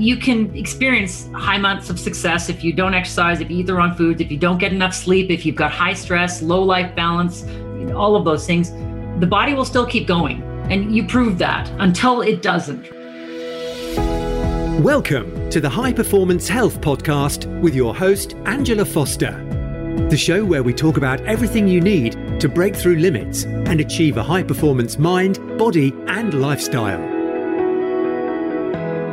you can experience high months of success if you don't exercise, if you eat the wrong foods, if you don't get enough sleep, if you've got high stress, low life balance, all of those things. The body will still keep going. And you prove that until it doesn't. Welcome to the High Performance Health Podcast with your host, Angela Foster. The show where we talk about everything you need to break through limits and achieve a high performance mind, body, and lifestyle.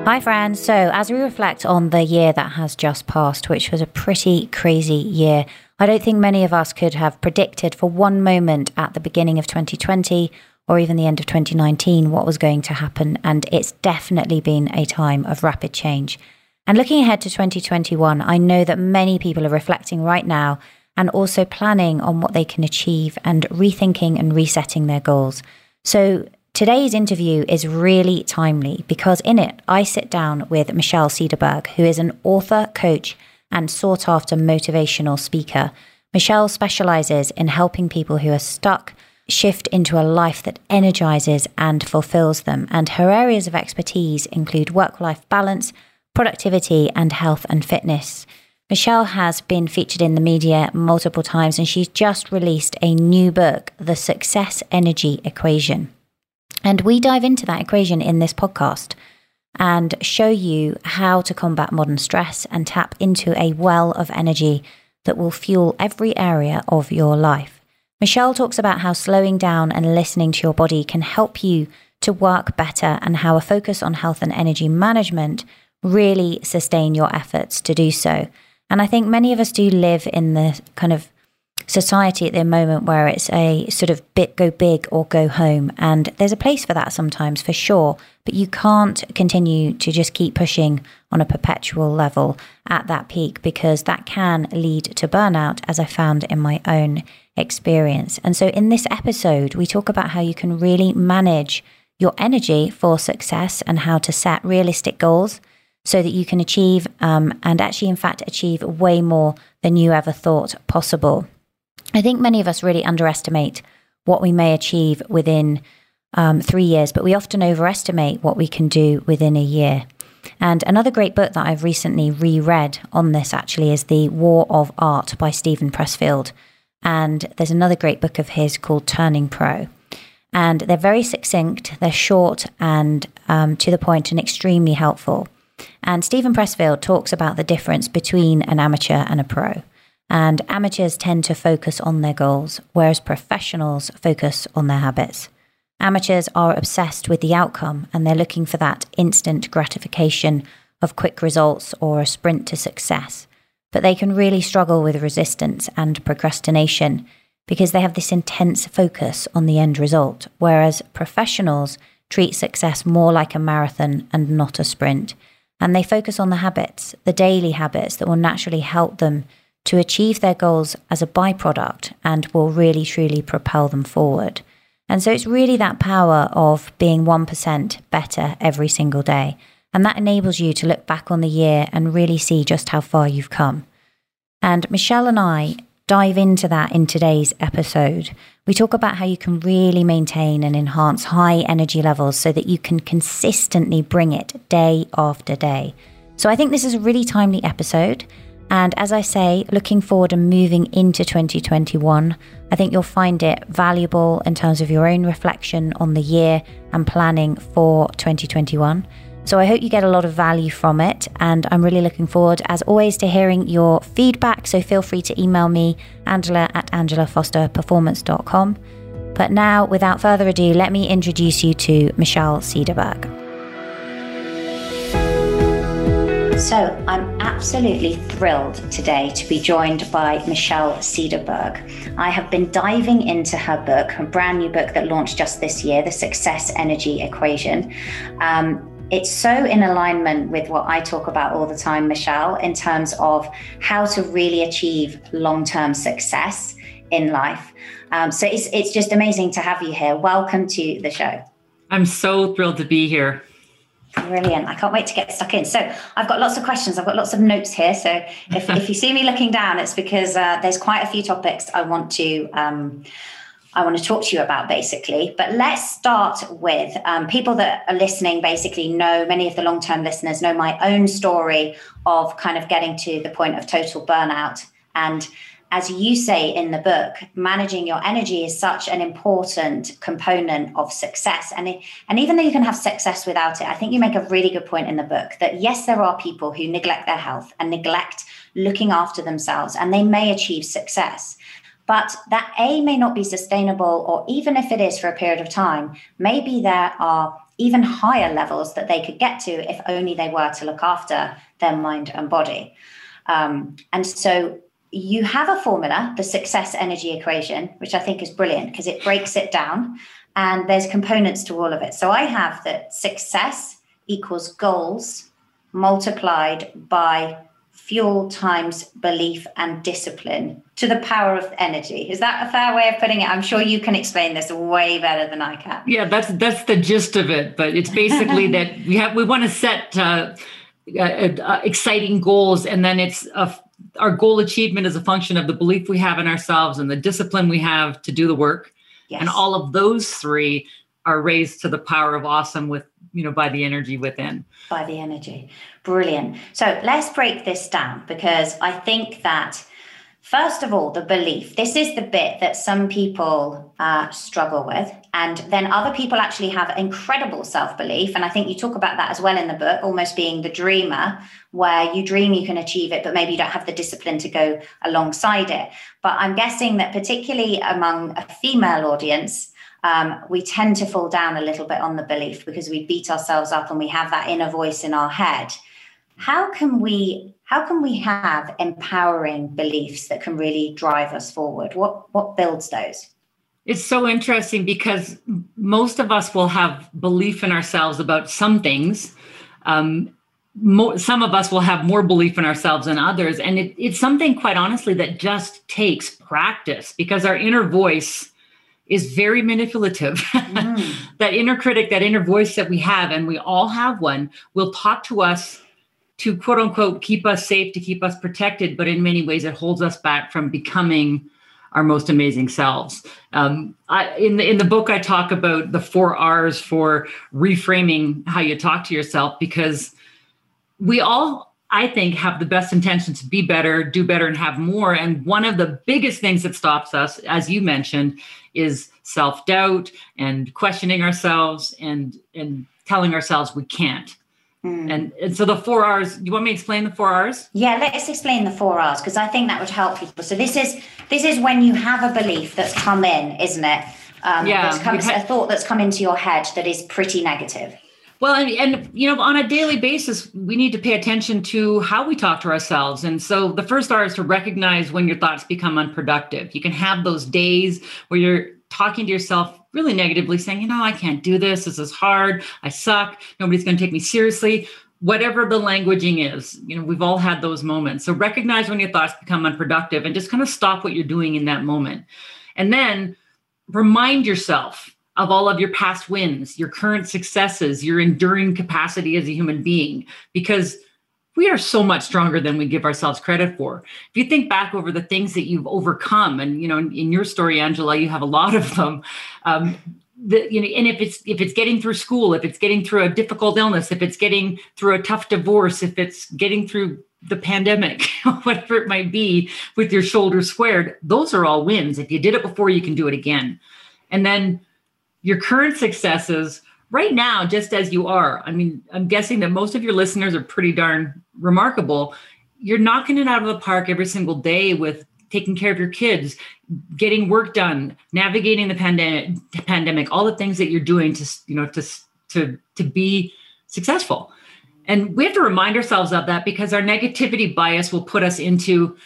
Hi, friends. So, as we reflect on the year that has just passed, which was a pretty crazy year, I don't think many of us could have predicted for one moment at the beginning of 2020 or even the end of 2019 what was going to happen. And it's definitely been a time of rapid change. And looking ahead to 2021, I know that many people are reflecting right now and also planning on what they can achieve and rethinking and resetting their goals. So, Today's interview is really timely because in it, I sit down with Michelle Cederberg, who is an author, coach, and sought after motivational speaker. Michelle specializes in helping people who are stuck shift into a life that energizes and fulfills them. And her areas of expertise include work life balance, productivity, and health and fitness. Michelle has been featured in the media multiple times and she's just released a new book, The Success Energy Equation. And we dive into that equation in this podcast and show you how to combat modern stress and tap into a well of energy that will fuel every area of your life. Michelle talks about how slowing down and listening to your body can help you to work better and how a focus on health and energy management really sustain your efforts to do so. And I think many of us do live in the kind of society at the moment where it's a sort of bit go big or go home. And there's a place for that sometimes, for sure. But you can't continue to just keep pushing on a perpetual level at that peak because that can lead to burnout, as I found in my own experience. And so in this episode, we talk about how you can really manage your energy for success and how to set realistic goals so that you can achieve um, and actually, in fact, achieve way more than you ever thought possible. I think many of us really underestimate what we may achieve within um, three years, but we often overestimate what we can do within a year. And another great book that I've recently reread on this actually is The War of Art by Steven Pressfield. And there's another great book of his called Turning Pro. And they're very succinct, they're short and um, to the point and extremely helpful. And Steven Pressfield talks about the difference between an amateur and a pro. And amateurs tend to focus on their goals, whereas professionals focus on their habits. Amateurs are obsessed with the outcome and they're looking for that instant gratification of quick results or a sprint to success. But they can really struggle with resistance and procrastination because they have this intense focus on the end result, whereas professionals treat success more like a marathon and not a sprint. And they focus on the habits, the daily habits that will naturally help them to achieve their goals as a byproduct and will really truly propel them forward. And so it's really that power of being 1% better every single day. And that enables you to look back on the year and really see just how far you've come. And Michelle and I dive into that in today's episode. We talk about how you can really maintain and enhance high energy levels so that you can consistently bring it day after day. So I think this is a really timely episode. And as I say, looking forward and moving into 2021, I think you'll find it valuable in terms of your own reflection on the year and planning for 2021. So I hope you get a lot of value from it. And I'm really looking forward, as always, to hearing your feedback. So feel free to email me, Angela at angelafosterperformance.com. But now, without further ado, let me introduce you to Michelle Cederberg. So, I'm absolutely thrilled today to be joined by Michelle Cederberg. I have been diving into her book, her brand new book that launched just this year, The Success Energy Equation. Um, it's so in alignment with what I talk about all the time, Michelle, in terms of how to really achieve long term success in life. Um, so it's, it's just amazing to have you here. Welcome to the show. I'm so thrilled to be here. Brilliant. I can't wait to get stuck in. So I've got lots of questions. I've got lots of notes here. So if, if you see me looking down, it's because uh, there's quite a few topics I want to um, I want to talk to you about basically. But let's start with um, people that are listening, basically know many of the long term listeners know my own story of kind of getting to the point of total burnout. And as you say in the book, managing your energy is such an important component of success. And, it, and even though you can have success without it, I think you make a really good point in the book that yes, there are people who neglect their health and neglect looking after themselves, and they may achieve success. But that A may not be sustainable, or even if it is for a period of time, maybe there are even higher levels that they could get to if only they were to look after their mind and body. Um, and so you have a formula, the success energy equation, which I think is brilliant because it breaks it down and there's components to all of it. So I have that success equals goals multiplied by fuel times belief and discipline to the power of energy. Is that a fair way of putting it? I'm sure you can explain this way better than I can. Yeah, that's that's the gist of it. But it's basically that we have we want to set uh, uh, uh, exciting goals, and then it's a, our goal achievement is a function of the belief we have in ourselves and the discipline we have to do the work. Yes. And all of those three are raised to the power of awesome with you know by the energy within by the energy brilliant so let's break this down because i think that first of all the belief. This is the bit that some people uh, struggle with and then other people actually have incredible self-belief and i think you talk about that as well in the book almost being the dreamer where you dream you can achieve it but maybe you don't have the discipline to go alongside it. But i'm guessing that particularly among a female audience um, we tend to fall down a little bit on the belief because we beat ourselves up and we have that inner voice in our head. How can we how can we have empowering beliefs that can really drive us forward what what builds those it's so interesting because most of us will have belief in ourselves about some things um, more, some of us will have more belief in ourselves than others and it, it's something quite honestly that just takes practice because our inner voice is very manipulative. Mm. that inner critic, that inner voice that we have, and we all have one, will talk to us to quote unquote keep us safe, to keep us protected. But in many ways, it holds us back from becoming our most amazing selves. Um, I, in the in the book, I talk about the four R's for reframing how you talk to yourself because we all I think, have the best intentions to be better, do better, and have more. And one of the biggest things that stops us, as you mentioned, is self doubt and questioning ourselves and and telling ourselves we can't. Mm. And, and so the four R's. You want me to explain the four R's? Yeah, let's explain the four R's because I think that would help people. So this is this is when you have a belief that's come in, isn't it? Um, yeah, come, had, a thought that's come into your head that is pretty negative. Well, and, and, you know, on a daily basis, we need to pay attention to how we talk to ourselves. And so the first R is to recognize when your thoughts become unproductive. You can have those days where you're talking to yourself really negatively, saying, you know, I can't do this. This is hard. I suck. Nobody's going to take me seriously. Whatever the languaging is, you know, we've all had those moments. So recognize when your thoughts become unproductive and just kind of stop what you're doing in that moment. And then remind yourself of all of your past wins, your current successes, your enduring capacity as a human being, because we are so much stronger than we give ourselves credit for. If you think back over the things that you've overcome, and you know, in, your story, Angela, you have a lot of them. Um, the, you know, and if it's if it's getting through school, if it's getting through a difficult illness, if it's getting through a tough divorce, if it's getting through the pandemic, whatever it might be, with your shoulders squared, those are all wins. If you did it before, you can do it again. And then your current successes right now, just as you are. I mean, I'm guessing that most of your listeners are pretty darn remarkable. You're knocking it out of the park every single day with taking care of your kids, getting work done, navigating the pandemic, pandemic, all the things that you're doing to, you know, to to to be successful. And we have to remind ourselves of that because our negativity bias will put us into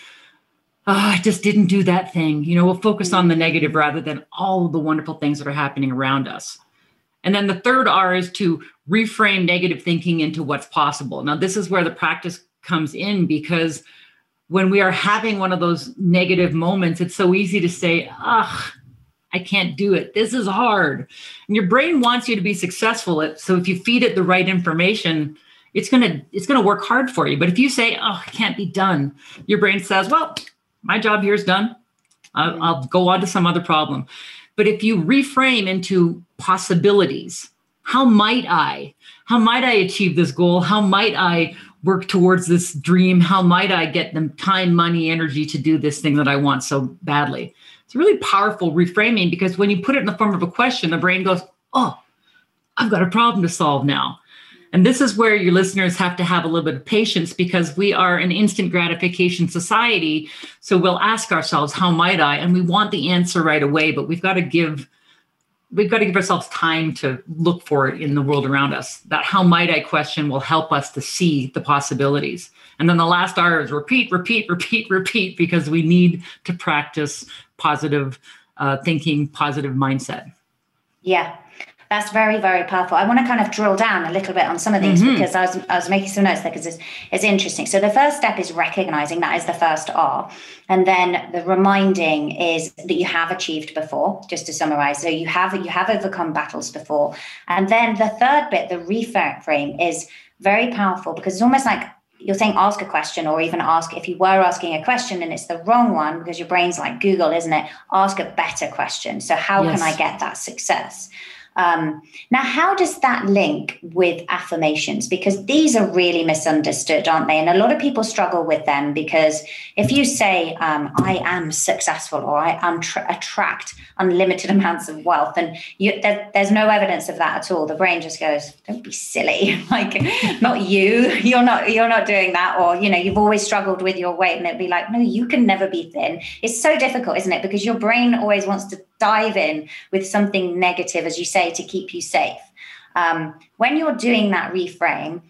oh, I just didn't do that thing. You know, we'll focus on the negative rather than all the wonderful things that are happening around us. And then the third R is to reframe negative thinking into what's possible. Now, this is where the practice comes in because when we are having one of those negative moments, it's so easy to say, ugh, I can't do it. This is hard. And your brain wants you to be successful. So if you feed it the right information, it's gonna it's gonna work hard for you. But if you say, "Oh, it can't be done," your brain says, "Well, my job here is done. I'll, I'll go on to some other problem. But if you reframe into possibilities, how might I? How might I achieve this goal? How might I work towards this dream? How might I get the time, money, energy to do this thing that I want so badly? It's really powerful reframing because when you put it in the form of a question, the brain goes, Oh, I've got a problem to solve now. And this is where your listeners have to have a little bit of patience because we are an instant gratification society. So we'll ask ourselves, How might I? And we want the answer right away, but we've got to give we've got to give ourselves time to look for it in the world around us. That how might I question will help us to see the possibilities. And then the last R is repeat, repeat, repeat, repeat, because we need to practice positive uh, thinking, positive mindset. Yeah, that's very very powerful. I want to kind of drill down a little bit on some of these mm-hmm. because I was, I was making some notes there because it's, it's interesting. So the first step is recognizing that is the first r and then the reminding is that you have achieved before just to summarize. So you have you have overcome battles before. And then the third bit the reframe is very powerful because it's almost like you're saying ask a question or even ask if you were asking a question and it's the wrong one because your brain's like google isn't it? Ask a better question. So how yes. can i get that success um, now, how does that link with affirmations? Because these are really misunderstood, aren't they? And a lot of people struggle with them because if you say, um, I am successful or I am tra- attract unlimited amounts of wealth, and you, there, there's no evidence of that at all. The brain just goes, don't be silly. like, not you. You're not, you're not doing that. Or, you know, you've always struggled with your weight. And it'd be like, no, you can never be thin. It's so difficult, isn't it? Because your brain always wants to dive in with something negative, as you say, to keep you safe. Um, when you're doing that reframe,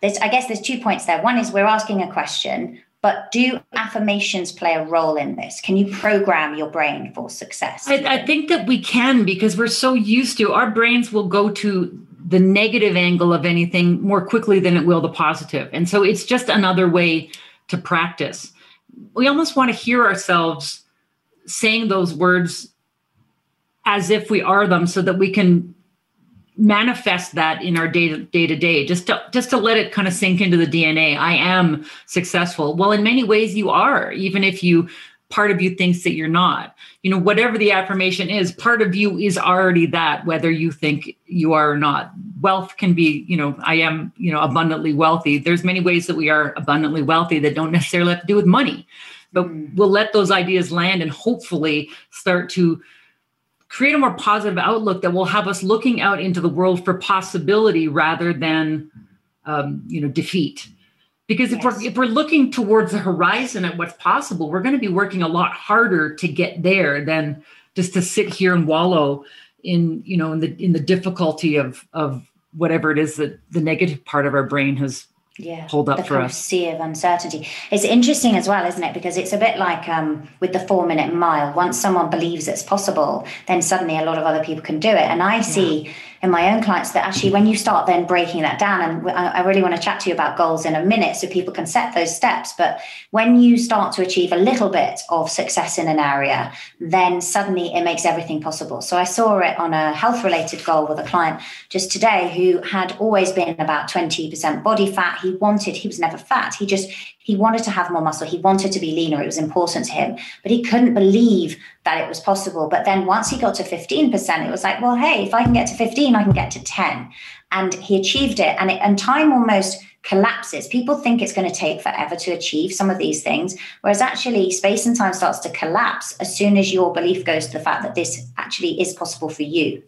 there's, I guess there's two points there. One is we're asking a question, but do affirmations play a role in this? Can you program your brain for success? I, I think that we can because we're so used to our brains will go to the negative angle of anything more quickly than it will the positive. And so it's just another way to practice. We almost want to hear ourselves saying those words as if we are them so that we can manifest that in our day to day to day just to just to let it kind of sink into the dna i am successful. Well in many ways you are even if you part of you thinks that you're not. You know whatever the affirmation is part of you is already that whether you think you are or not. Wealth can be you know i am you know abundantly wealthy. There's many ways that we are abundantly wealthy that don't necessarily have to do with money. But mm. we'll let those ideas land and hopefully start to create a more positive outlook that will have us looking out into the world for possibility rather than um, you know defeat because if yes. we're if we're looking towards the horizon at what's possible we're going to be working a lot harder to get there than just to sit here and wallow in you know in the in the difficulty of of whatever it is that the negative part of our brain has yeah, hold up the for kind us. Of sea of uncertainty. It's interesting as well, isn't it? Because it's a bit like um, with the four minute mile. Once someone believes it's possible, then suddenly a lot of other people can do it. And I see yeah in my own clients that actually when you start then breaking that down and I really want to chat to you about goals in a minute so people can set those steps but when you start to achieve a little bit of success in an area then suddenly it makes everything possible. So I saw it on a health related goal with a client just today who had always been about 20% body fat. He wanted he was never fat. He just he wanted to have more muscle. He wanted to be leaner. It was important to him, but he couldn't believe that it was possible. But then once he got to 15%, it was like, well, hey, if I can get to 15, I can get to 10. And he achieved it. And, it, and time almost collapses. People think it's going to take forever to achieve some of these things, whereas actually space and time starts to collapse as soon as your belief goes to the fact that this actually is possible for you.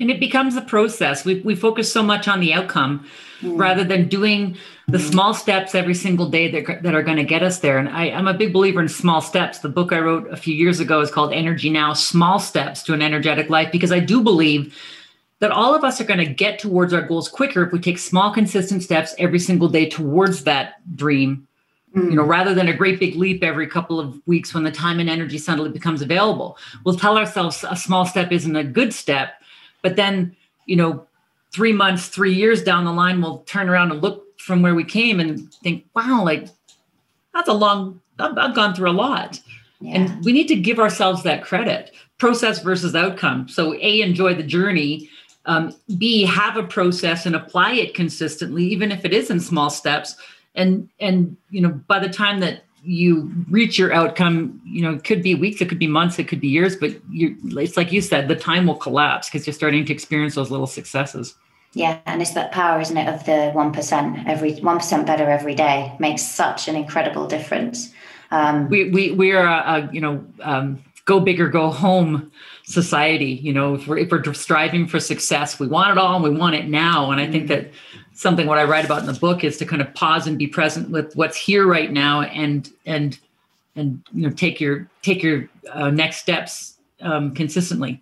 And it becomes a process. We, we focus so much on the outcome mm. rather than doing the mm. small steps every single day that, that are going to get us there. And I, I'm a big believer in small steps. The book I wrote a few years ago is called Energy Now Small Steps to an Energetic Life because I do believe that all of us are going to get towards our goals quicker if we take small, consistent steps every single day towards that dream. Mm. You know, rather than a great big leap every couple of weeks when the time and energy suddenly becomes available, we'll tell ourselves a small step isn't a good step, but then, you know, three months, three years down the line, we'll turn around and look from where we came and think, wow, like that's a long, I've, I've gone through a lot. Yeah. And we need to give ourselves that credit process versus outcome. So, A, enjoy the journey. Um, B, have a process and apply it consistently, even if it is in small steps. And, and, you know, by the time that you reach your outcome, you know, it could be weeks, it could be months, it could be years, but you it's like you said, the time will collapse because you're starting to experience those little successes. Yeah, and it's that power, isn't it, of the one percent every one percent better every day makes such an incredible difference. Um, we we we are a, a you know um, go big or go home society. You know, if we're if we're striving for success, we want it all and we want it now. And I think mm-hmm. that something what I write about in the book is to kind of pause and be present with what's here right now and and and you know take your take your uh, next steps um, consistently.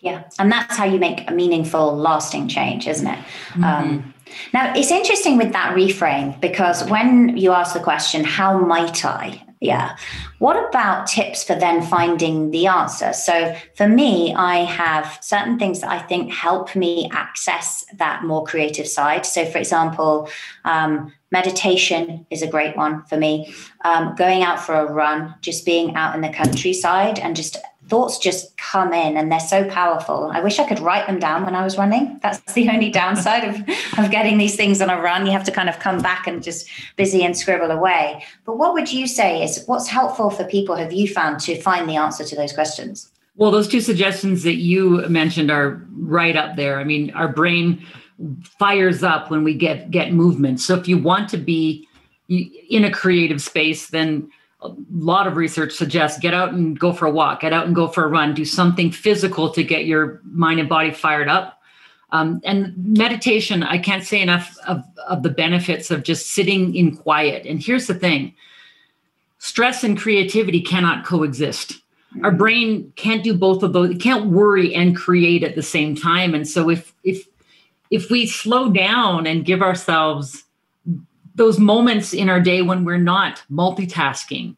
Yeah, and that's how you make a meaningful, lasting change, isn't it? Mm-hmm. Um, now, it's interesting with that reframe because when you ask the question, How might I? Yeah. What about tips for then finding the answer? So, for me, I have certain things that I think help me access that more creative side. So, for example, um, meditation is a great one for me. Um, going out for a run, just being out in the countryside and just thoughts just come in and they're so powerful. I wish I could write them down when I was running. That's the only downside of, of getting these things on a run. You have to kind of come back and just busy and scribble away. But what would you say is what's helpful for people have you found to find the answer to those questions? Well, those two suggestions that you mentioned are right up there. I mean, our brain fires up when we get get movement. So if you want to be in a creative space, then a lot of research suggests get out and go for a walk, get out and go for a run, do something physical to get your mind and body fired up. Um, and meditation, I can't say enough of, of the benefits of just sitting in quiet. And here's the thing stress and creativity cannot coexist. Our brain can't do both of those. It can't worry and create at the same time. And so if if if we slow down and give ourselves those moments in our day when we're not multitasking,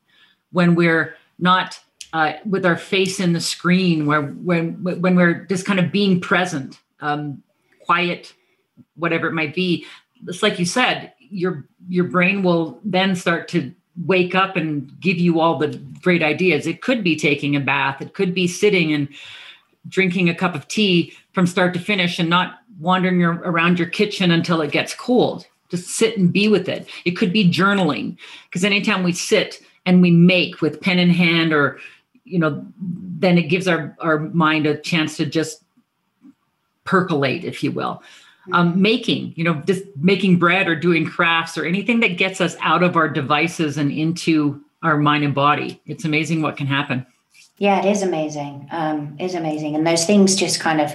when we're not uh, with our face in the screen, where when when we're just kind of being present, um, quiet, whatever it might be. It's like you said, your your brain will then start to wake up and give you all the great ideas. It could be taking a bath. It could be sitting and drinking a cup of tea from start to finish and not wandering your, around your kitchen until it gets cold just sit and be with it. It could be journaling because anytime we sit and we make with pen in hand or you know then it gives our our mind a chance to just percolate if you will. Um, making you know just making bread or doing crafts or anything that gets us out of our devices and into our mind and body. It's amazing what can happen. Yeah it is amazing. Um, is amazing. And those things just kind of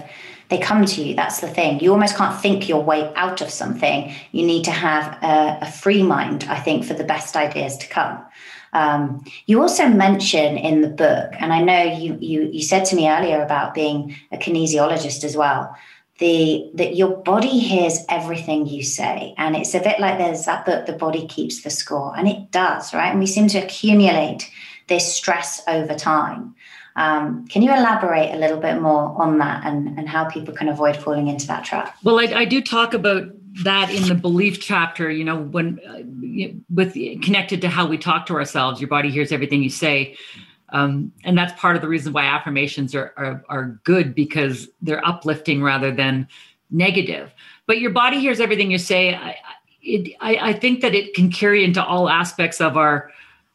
they come to you. That's the thing. You almost can't think your way out of something. You need to have a, a free mind, I think, for the best ideas to come. Um, you also mention in the book, and I know you, you you said to me earlier about being a kinesiologist as well. The that your body hears everything you say, and it's a bit like there's that book, "The Body Keeps the Score," and it does, right? And we seem to accumulate this stress over time. Um, can you elaborate a little bit more on that and, and how people can avoid falling into that trap? Well, I, I do talk about that in the belief chapter, you know, when uh, with connected to how we talk to ourselves, your body hears everything you say. Um, and that's part of the reason why affirmations are, are, are good because they're uplifting rather than negative. But your body hears everything you say. I, it, I, I think that it can carry into all aspects of our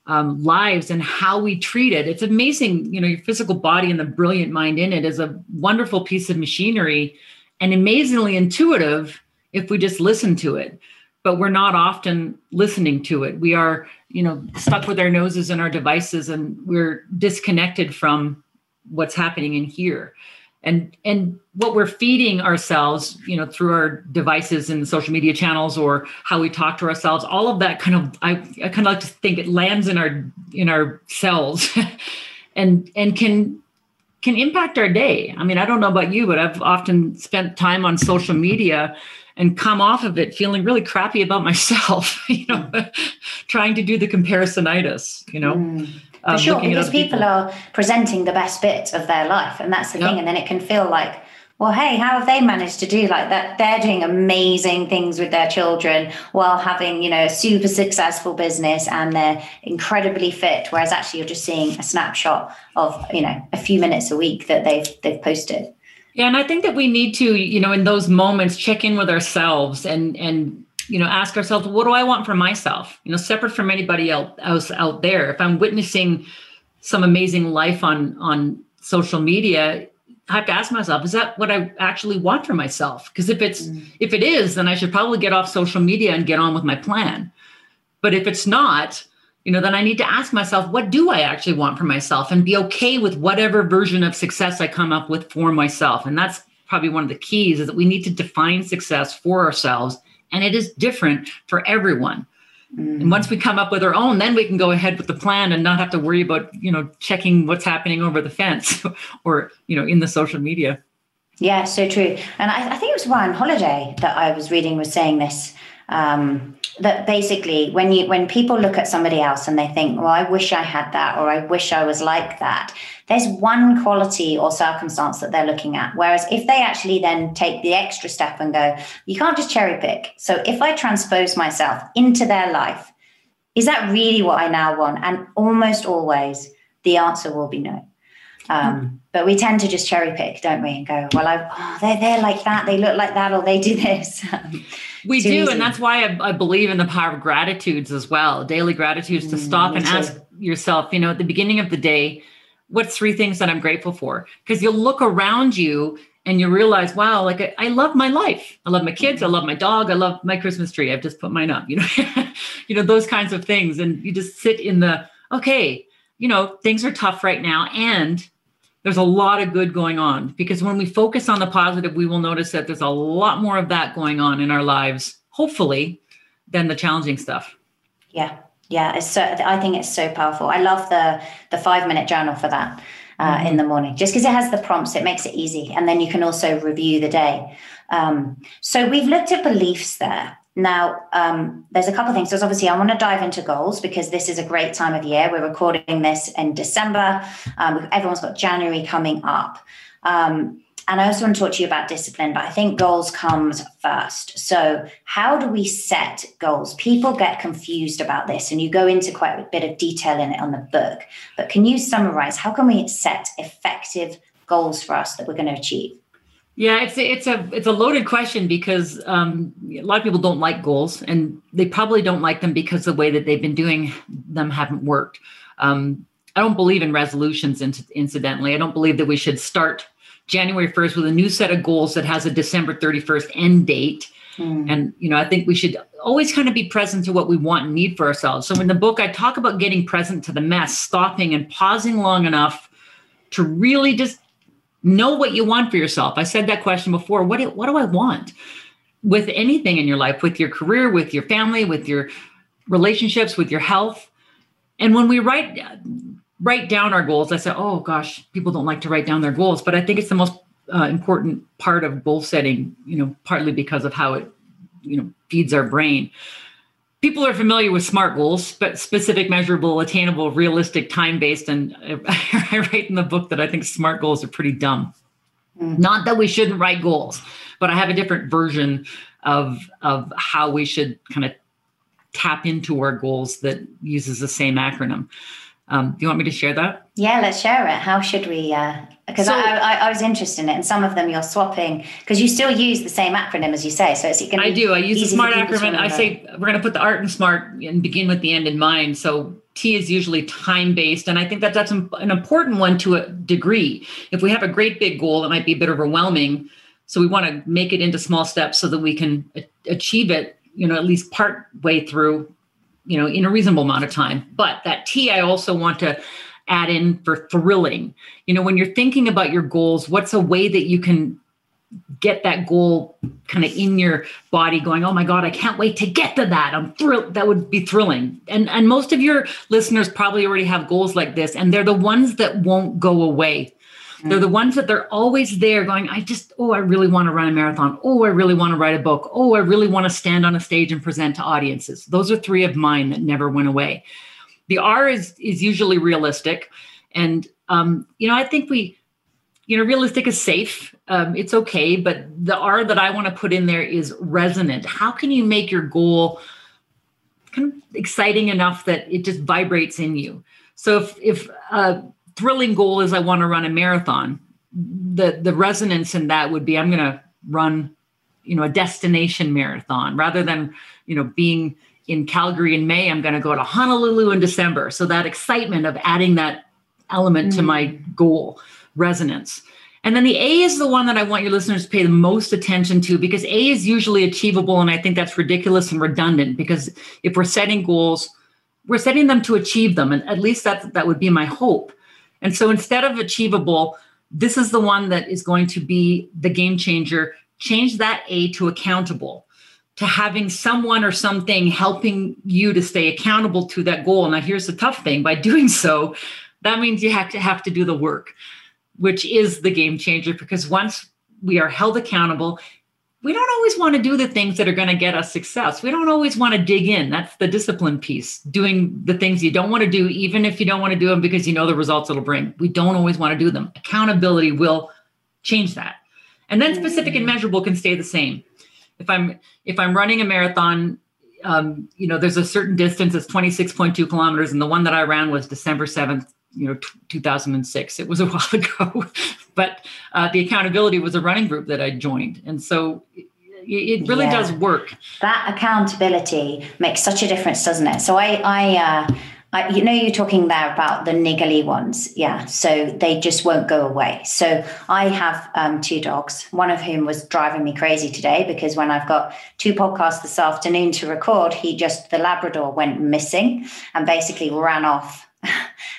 um, lives and how we treat it. It's amazing, you know, your physical body and the brilliant mind in it is a wonderful piece of machinery and amazingly intuitive if we just listen to it. But we're not often listening to it. We are, you know, stuck with our noses in our devices and we're disconnected from what's happening in here and and what we're feeding ourselves you know through our devices and social media channels or how we talk to ourselves all of that kind of i, I kind of like to think it lands in our in our cells and and can can impact our day. I mean i don't know about you but i've often spent time on social media and come off of it feeling really crappy about myself you know trying to do the comparisonitis you know? Mm. For um, sure, because people, people, are presenting the best bit of their life, and that's the thing. And then it can feel like, well, hey, how have they managed to do like that? They're doing amazing things with their children while having, you know, a super successful business, and they're incredibly fit. Whereas actually, you're just seeing a snapshot of, you know, a few minutes a week that they've they've posted. Yeah, and I think that we need to, you know, in those moments, check in with ourselves and and you know ask ourselves what do i want for myself? You know separate from anybody else out there. If i'm witnessing some amazing life on on social media i have to ask myself is that what i actually want for myself? Because if it's mm. if it is then i should probably get off social media and get on with my plan. But if it's not you know then i need to ask myself what do i actually want for myself? And be okay with whatever version of success i come up with for myself. And that's probably one of the keys is that we need to define success for ourselves and it is different for everyone. Mm. and once we come up with our own then we can go ahead with the plan and not have to worry about you know checking what's happening over the fence or you know in the social media. Yeah so true. And I, I think it was Ryan Holiday that i was reading was saying this um, that basically when you when people look at somebody else and they think well i wish i had that or i wish i was like that there's one quality or circumstance that they're looking at whereas if they actually then take the extra step and go you can't just cherry pick so if i transpose myself into their life is that really what i now want and almost always the answer will be no um, mm. But we tend to just cherry pick, don't we? And go, well, I, oh, they're, they're like that, they look like that, or they do this. we do. Easy. And that's why I, I, believe in the power of gratitudes as well daily gratitudes to mm, stop and too. ask yourself, you know, at the beginning of the day, what's three things that I'm grateful for? Because you'll look around you and you realize, wow, like I, I, love my life. I love my kids. I love my dog. I love my Christmas tree. I've just put mine up, you know, you know, those kinds of things. And you just sit in the, okay, you know, things are tough right now. And there's a lot of good going on because when we focus on the positive, we will notice that there's a lot more of that going on in our lives, hopefully, than the challenging stuff. Yeah, yeah, it's so. I think it's so powerful. I love the the five minute journal for that uh, mm-hmm. in the morning, just because it has the prompts. It makes it easy, and then you can also review the day. Um, so we've looked at beliefs there. Now, um, there's a couple of things. So, obviously, I want to dive into goals because this is a great time of year. We're recording this in December. Um, everyone's got January coming up. Um, and I also want to talk to you about discipline, but I think goals comes first. So, how do we set goals? People get confused about this, and you go into quite a bit of detail in it on the book. But can you summarize how can we set effective goals for us that we're going to achieve? Yeah, it's a, it's a it's a loaded question because um, a lot of people don't like goals, and they probably don't like them because the way that they've been doing them haven't worked. Um, I don't believe in resolutions. Incidentally, I don't believe that we should start January first with a new set of goals that has a December thirty first end date. Mm. And you know, I think we should always kind of be present to what we want and need for ourselves. So in the book, I talk about getting present to the mess, stopping and pausing long enough to really just know what you want for yourself. I said that question before. What do, what do I want with anything in your life, with your career, with your family, with your relationships, with your health? And when we write write down our goals, I said, "Oh gosh, people don't like to write down their goals," but I think it's the most uh, important part of goal setting. You know, partly because of how it you know feeds our brain people are familiar with SMART goals, but specific, measurable, attainable, realistic, time based. And I write in the book that I think SMART goals are pretty dumb. Mm-hmm. Not that we shouldn't write goals, but I have a different version of of how we should kind of tap into our goals that uses the same acronym. Um, do you want me to share that? Yeah, let's share it. How should we uh, because so, I, I, I, was interested in it, and some of them you're swapping because you still use the same acronym as you say. So it's going. I do. I use the SMART acronym. I say we're going to put the art and SMART and begin with the end in mind. So T is usually time based, and I think that that's an important one to a degree. If we have a great big goal, it might be a bit overwhelming. So we want to make it into small steps so that we can achieve it. You know, at least part way through. You know, in a reasonable amount of time. But that T, I also want to add in for thrilling. You know, when you're thinking about your goals, what's a way that you can get that goal kind of in your body going oh my god i can't wait to get to that i'm thrilled that would be thrilling and and most of your listeners probably already have goals like this and they're the ones that won't go away mm-hmm. they're the ones that they're always there going i just oh i really want to run a marathon oh i really want to write a book oh i really want to stand on a stage and present to audiences those are three of mine that never went away the R is is usually realistic, and um, you know I think we, you know, realistic is safe. Um, it's okay, but the R that I want to put in there is resonant. How can you make your goal kind of exciting enough that it just vibrates in you? So if if a thrilling goal is I want to run a marathon, the the resonance in that would be I'm going to run you know a destination marathon rather than you know being in Calgary in May, I'm going to go to Honolulu in December. So that excitement of adding that element mm-hmm. to my goal resonance. And then the A is the one that I want your listeners to pay the most attention to because A is usually achievable. And I think that's ridiculous and redundant because if we're setting goals, we're setting them to achieve them. And at least that, that would be my hope. And so instead of achievable, this is the one that is going to be the game changer. Change that A to accountable, to having someone or something helping you to stay accountable to that goal. Now, here's the tough thing by doing so, that means you have to have to do the work which is the game changer because once we are held accountable, we don't always want to do the things that are going to get us success. We don't always want to dig in. That's the discipline piece, doing the things you don't want to do, even if you don't want to do them because you know the results it'll bring. We don't always want to do them. Accountability will change that. And then specific and mm. measurable can stay the same. If I'm if I'm running a marathon, um, you know, there's a certain distance, it's 26.2 kilometers, and the one that I ran was December 7th, you know, t- 2006. It was a while ago, but uh, the accountability was a running group that I joined, and so it, really yeah. does work. That accountability makes such a difference, doesn't it? So I, I, uh, I, you know, you're talking there about the niggly ones, yeah. So they just won't go away. So I have um, two dogs, one of whom was driving me crazy today because when I've got two podcasts this afternoon to record, he just the Labrador went missing and basically ran off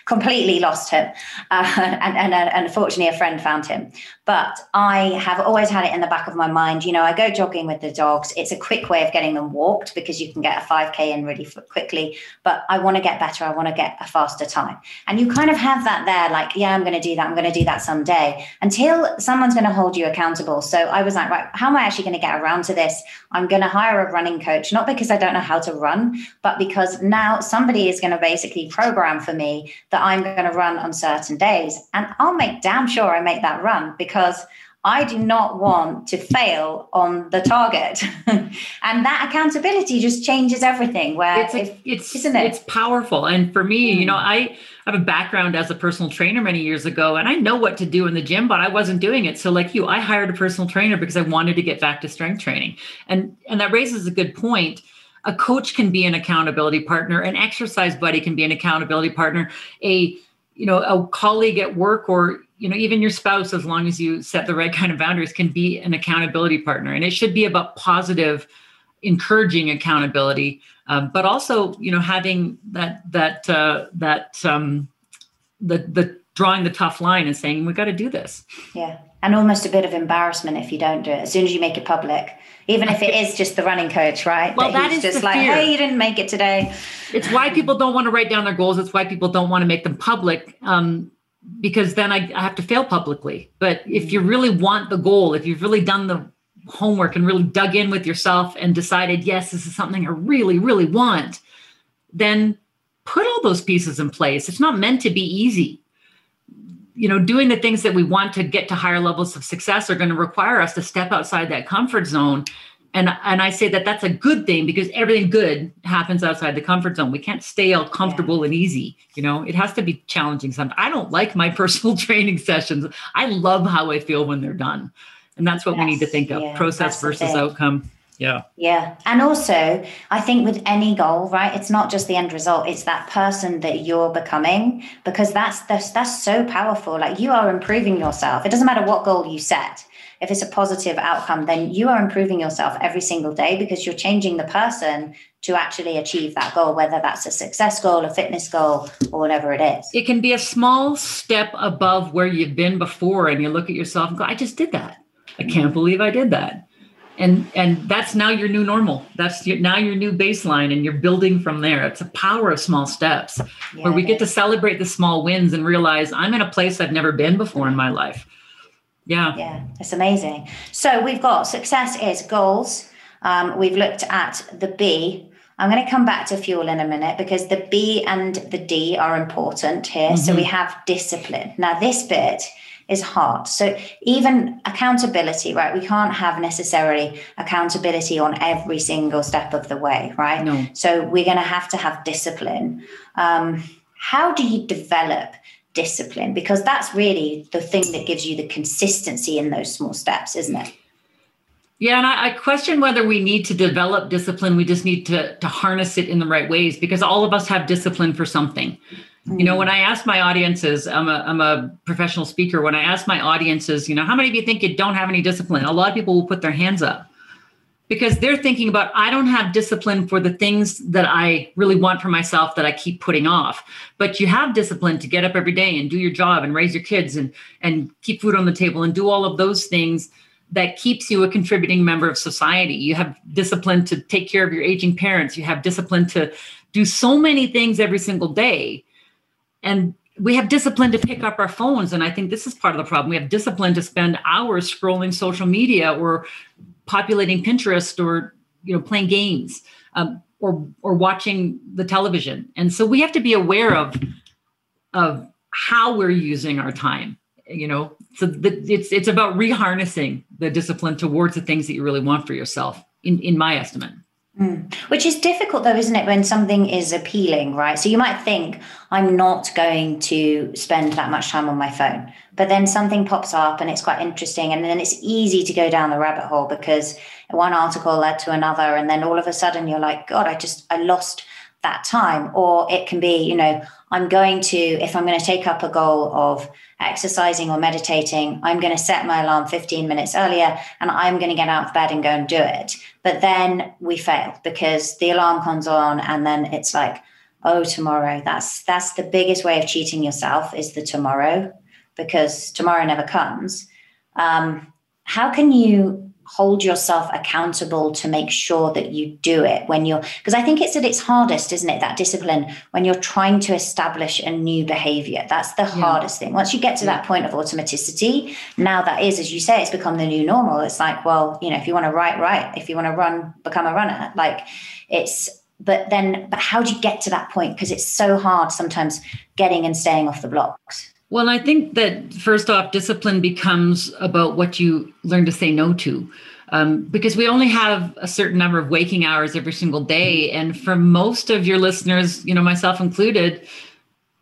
completely lost him. Uh, and, and, and, unfortunately, a friend found him. But I have always had it in the back of my mind. You know, I go jogging with the dogs. It's a quick way of getting them walked because you can get a 5K in really quickly. But I want to get better. I want to get a faster time. And you kind of have that there, like, yeah, I'm going to do that. I'm going to do that someday until someone's going to hold you accountable. So I was like, right, how am I actually going to get around to this? I'm going to hire a running coach, not because I don't know how to run, but because now somebody is going to basically program for me that I'm going to run on certain days. And I'll make damn sure I make that run because I do not want to fail on the target. and that accountability just changes everything. Where it's, if, it's isn't it? It's powerful. And for me, mm. you know, hmm. I have a background as a personal trainer many years ago, and I know what to do in the gym, but I wasn't doing it. So, like you, I hired a personal trainer because I wanted to get back to strength training. And and that raises a good point a coach can be an accountability partner. An exercise buddy can be an accountability partner. A you know a colleague at work or you know even your spouse as long as you set the right kind of boundaries can be an accountability partner. And it should be about positive encouraging accountability um, but also you know having that that uh, that um, the the drawing the tough line and saying we got to do this. Yeah and almost a bit of embarrassment if you don't do it as soon as you make it public even if it is just the running coach, right? Well, that, that is just like, fear. hey, you didn't make it today. It's why people don't want to write down their goals. It's why people don't want to make them public. Um, because then I, I have to fail publicly. But if you really want the goal, if you've really done the homework and really dug in with yourself and decided, yes, this is something I really, really want, then put all those pieces in place. It's not meant to be easy you know doing the things that we want to get to higher levels of success are going to require us to step outside that comfort zone. And and i say that that's a good thing because everything good happens outside the comfort zone. We can't stay all comfortable yeah. and easy you know? It has to be challenging sometimes. I don't like my personal training sessions. I love how i feel when they're done. And that's what yes, we need to think of yeah, process versus outcome yeah. Yeah. And also, I think with any goal, right, it's not just the end result, it's that person that you're becoming because that's that's, that's so powerful. Like you are improving yourself. It doesn't matter what goal you set. If it's a positive outcome, then you are improving yourself every single day because you're changing the person to actually achieve that goal, whether that's a success goal, a fitness goal, or whatever it is. It can be a small step above where you've been before, and you look at yourself and go, I just did that. I can't believe I did that and and that's now your new normal. That's your, now your new baseline and you're building from there. It's a power of small steps yeah, where we get to celebrate the small wins and realize i'm in a place i've never been before in my life. Yeah. Yeah it's amazing. So we've got success is goals. Um, we've looked at the b. I'm going to come back to fuel in a minute because the b and the d are important here. Mm-hmm. so we have discipline. Now this bit is hard. So even accountability, right? We can't have necessarily accountability on every single step of the way, right? No. So we're going to have to have discipline. Um, how do you develop discipline? Because that's really the thing that gives you the consistency in those small steps, isn't it? Yeah, and I, I, question whether we need to develop discipline. We just need to to harness it in the right ways because all of us have discipline for something. You know, when hmm. I ask my audiences, I'm a I'm a professional speaker. When I ask my audiences, you know, how many of you think you don't have any discipline? A lot of people will put their hands up because they're thinking about I don't have discipline for the things that I really want for myself that I keep putting off. But you have discipline to get up every day and do your job and raise your kids and and keep food on the table and do all of those things that keeps you a contributing member of society. You have discipline to take care of your aging parents. You have discipline to do so many things every single day. And we have discipline to pick up our phones. And I think this is part of the problem. We have discipline to spend hours scrolling social media or populating Pinterest or you know playing games um, or or watching the television. And so we have to be aware of of how we're using our time you know so the, it's it's about reharnessing the discipline towards the things that you really want for yourself in in my estimate mm. which is difficult though isn't it when something is appealing right so you might think i'm not going to spend that much time on my phone but then something pops up and it's quite interesting and then it's easy to go down the rabbit hole because one article led to another and then all of a sudden you're like god i just i lost that time or it can be you know i'm going to if i'm going to take up a goal of exercising or meditating i'm going to set my alarm 15 minutes earlier and i'm going to get out of bed and go and do it. But then we fail because the alarm comes on and then it's like oh tomorrow. That's that's the biggest way of cheating yourself is the tomorrow because tomorrow never comes. Um, how can you hold yourself accountable to make sure that you do it when you're because i think it's at its hardest isn't it? That discipline when you're trying to establish a new behavior. That's the yeah. hardest thing. Once you get to yeah. that point of automaticity now that is as you say it's become the new normal. It's like well you know if you want to write write. If you want to run become a runner. Like it's but then but how do you get to that point? Because it's so hard sometimes getting and staying off the blocks well, I think that first off, discipline becomes about what you learn to say no to. Um, because we only have a certain number of waking hours every single day. And for most of your listeners, you know, myself included,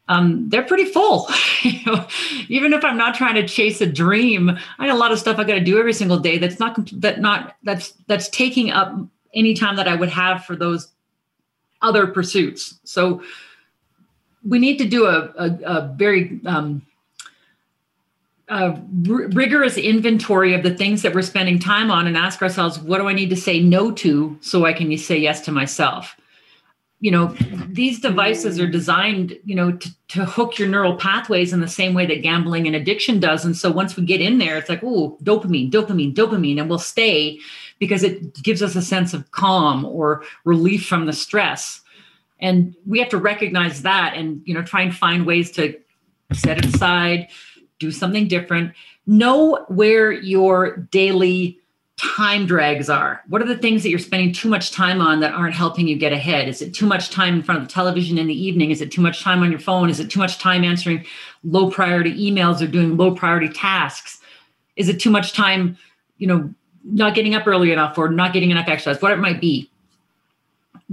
um, they're pretty full. you know, even if I'm not trying to chase a dream, I got a lot of stuff I got to do every single day. That's not that not that's that's taking up any time that I would have for those other pursuits. So we need to do a, a, a very um, a r- rigorous inventory of the things that we're spending time on and ask ourselves, what do I need to say no to so I can say yes to myself? You know, these devices are designed, you know, to, to hook your neural pathways in the same way that gambling and addiction does. And so once we get in there, it's like, oh, dopamine, dopamine, dopamine, and we'll stay because it gives us a sense of calm or relief from the stress and we have to recognize that and you know try and find ways to set it aside do something different. Know where your daily time drags are. What are the things that you're spending too much time on that aren't helping you get ahead? Is it too much time in front of the television in the evening? Is it too much time on your phone? Is it too much time answering low priority emails or doing low priority tasks? Is it too much time you know not getting up early enough or not getting enough exercise? Whatever it might be.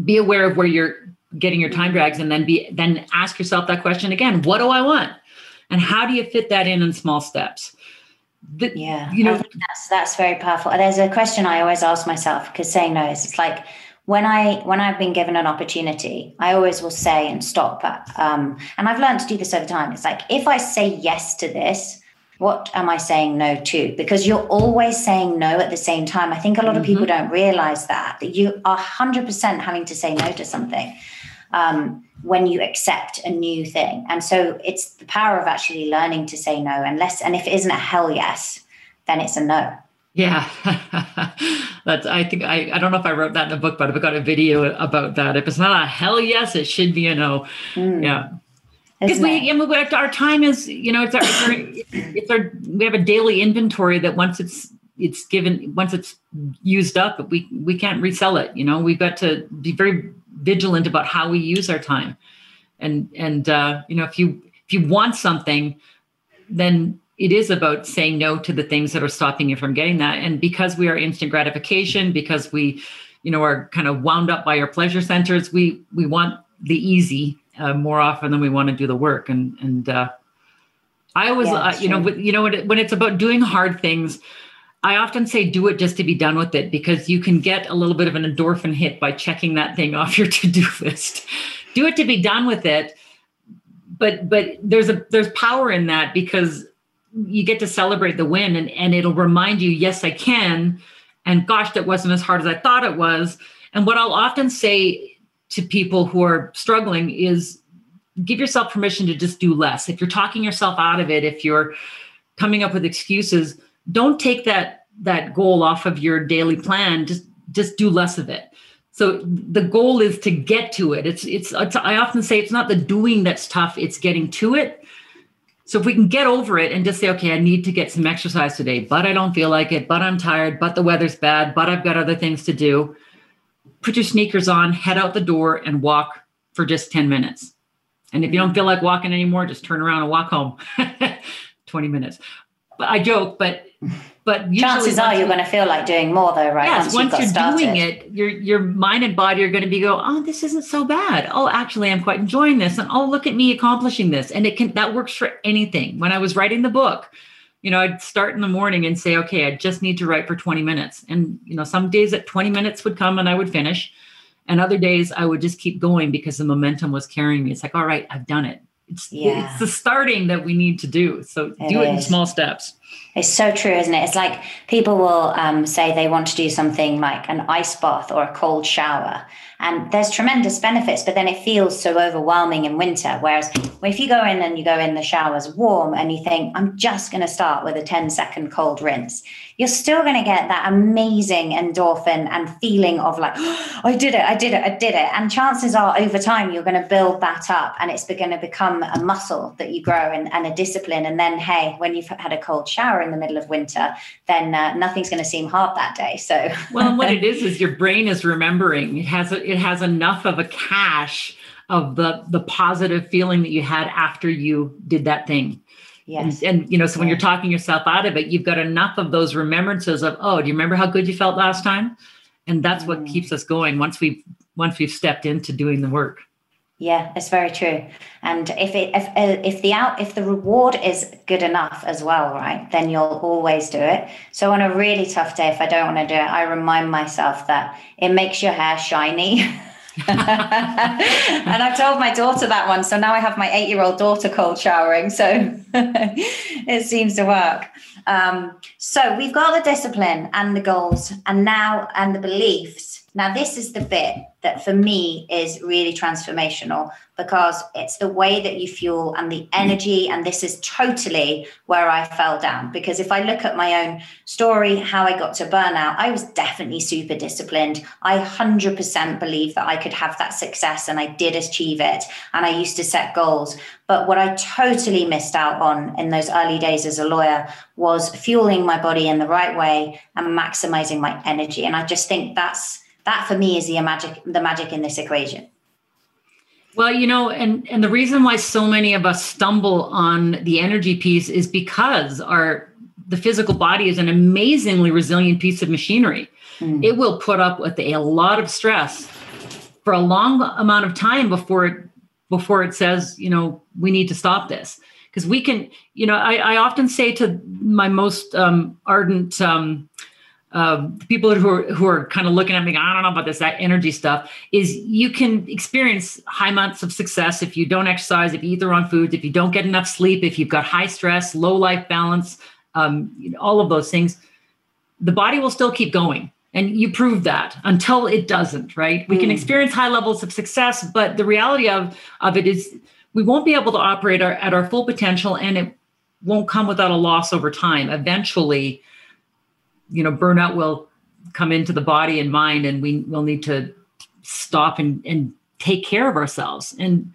Be aware of where you're getting your time drags and then be then ask yourself that question again. What do i want? And how do you fit that in in small steps? The, yeah you know that's that's very powerful. There's a question i always ask myself because saying no is it's like when i when i've been given an opportunity i always will say and stop um, and i've learned to do this over time. It's like if i say yes to this what am I saying no to? Because you're always saying no at the same time. I think a lot of mm-hmm. people don't realize that, that you are 100% having to say no to something um, when you accept a new thing. And so it's the power of actually learning to say no. Unless, and if it isn't a hell yes, then it's a no. Yeah, that's. I think I. I don't know if I wrote that in the book, but I've got a video about that. If it's not a hell yes, it should be a no. Mm. Yeah, because we, I mean, our time is. You know, it's our, it's our. It's our. We have a daily inventory that once it's it's given once it's used up, we we can't resell it. You know, we've got to be very vigilant about how we use our time and and uh, you know if you if you want something then it is about saying no to the things that are stopping you from getting that and because we are instant gratification because we you know are kind of wound up by our pleasure centers we we want the easy uh, more often than we want to do the work and and uh, i always yeah, uh, you know you know when, it, when it's about doing hard things I often say do it just to be done with it because you can get a little bit of an endorphin hit by checking that thing off your to-do list. do it to be done with it. But but there's a there's power in that because you get to celebrate the win and, and it'll remind you, yes, I can. And gosh, that wasn't as hard as I thought it was. And what I'll often say to people who are struggling is give yourself permission to just do less. If you're talking yourself out of it, if you're coming up with excuses, don't take that that goal off of your daily plan. Just just do less of it. So the goal is to get to it. It's, it's it's I often say it's not the doing that's tough, it's getting to it. So if we can get over it and just say, okay, I need to get some exercise today, but I don't feel like it, but I'm tired, but the weather's bad, but I've got other things to do. Put your sneakers on, head out the door and walk for just 10 minutes. And if you don't mm-hmm. feel like walking anymore, just turn around and walk home. 20 minutes. But I joke, but but chances are you're going to feel like doing more though, right? Yes, once, once you're started. doing it, your your mind and body are going to be go, oh, this isn't so bad. Oh, actually, I'm quite enjoying this, and oh, look at me accomplishing this. And it can that works for anything. When I was writing the book, you know, I'd start in the morning and say, okay, I just need to write for 20 minutes, and you know, some days that 20 minutes would come and I would finish, and other days I would just keep going because the momentum was carrying me. It's like, all right, I've done it. It's yeah. it's the starting that we need to do. So it do it in small steps. It's so true, isn't it? It's like people will um, say they want to do something like an ice bath or a cold shower. And there's tremendous benefits, but then it feels so overwhelming in winter. Whereas if you go in and you go in the showers warm and you think, I'm just going to start with a 10 second cold rinse, you're still going to get that amazing endorphin and feeling of like, oh, I did it, I did it, I did it. And chances are over time, you're going to build that up and it's going to become a muscle that you grow and, and a discipline. And then, hey, when you've had a cold shower in the middle of winter, then uh, nothing's going to seem hard that day. So, well, what it is is your brain is remembering. It has a, it has enough of a cache of the the positive feeling that you had after you did that thing. Yes. And, and, you know, so when you're talking yourself out of it, you've got enough of those remembrances of, oh, do you remember how good you felt last time? And that's what mm. keeps us going once we've once we've stepped into doing the work. Yeah, it's very true. And if it if uh, if the out if the reward is good enough as well, right, then you'll always do it. So on a really tough day, if I don't want to do it, I remind myself that it makes your hair shiny. and I've told my daughter that one. So now I have my eight year old daughter cold showering. So it seems to work. Um, so we've got the discipline and the goals, and now and the beliefs. Now, this is the bit that for me is really transformational because it's the way that you fuel and the energy. And this is totally where I fell down. Because if I look at my own story, how I got to burnout, I was definitely super disciplined. I 100% believe that I could have that success and I did achieve it. And I used to set goals. But what I totally missed out on in those early days as a lawyer was fueling my body in the right way and maximizing my energy. And I just think that's that for me is the magic the magic in this equation. Well you know and and the reason why so many of us stumble on the energy piece is because our the physical body is an amazingly resilient piece of machinery. Mm. it will put up with a lot of stress for a long amount of time before it before it says you know we need to stop this. Because we can you know I, I often say to my most um, ardent um, uh, people who are who are kind of looking at me, I don't know about this that energy stuff. Is you can experience high months of success if you don't exercise, if you eat the wrong foods, if you don't get enough sleep, if you've got high stress, low life balance, um, all of those things. The body will still keep going, and you prove that until it doesn't. Right? We mm. can experience high levels of success, but the reality of of it is we won't be able to operate our, at our full potential, and it won't come without a loss over time. Eventually you know burnout will come into the body and mind and we will need to stop and, and take care of ourselves. And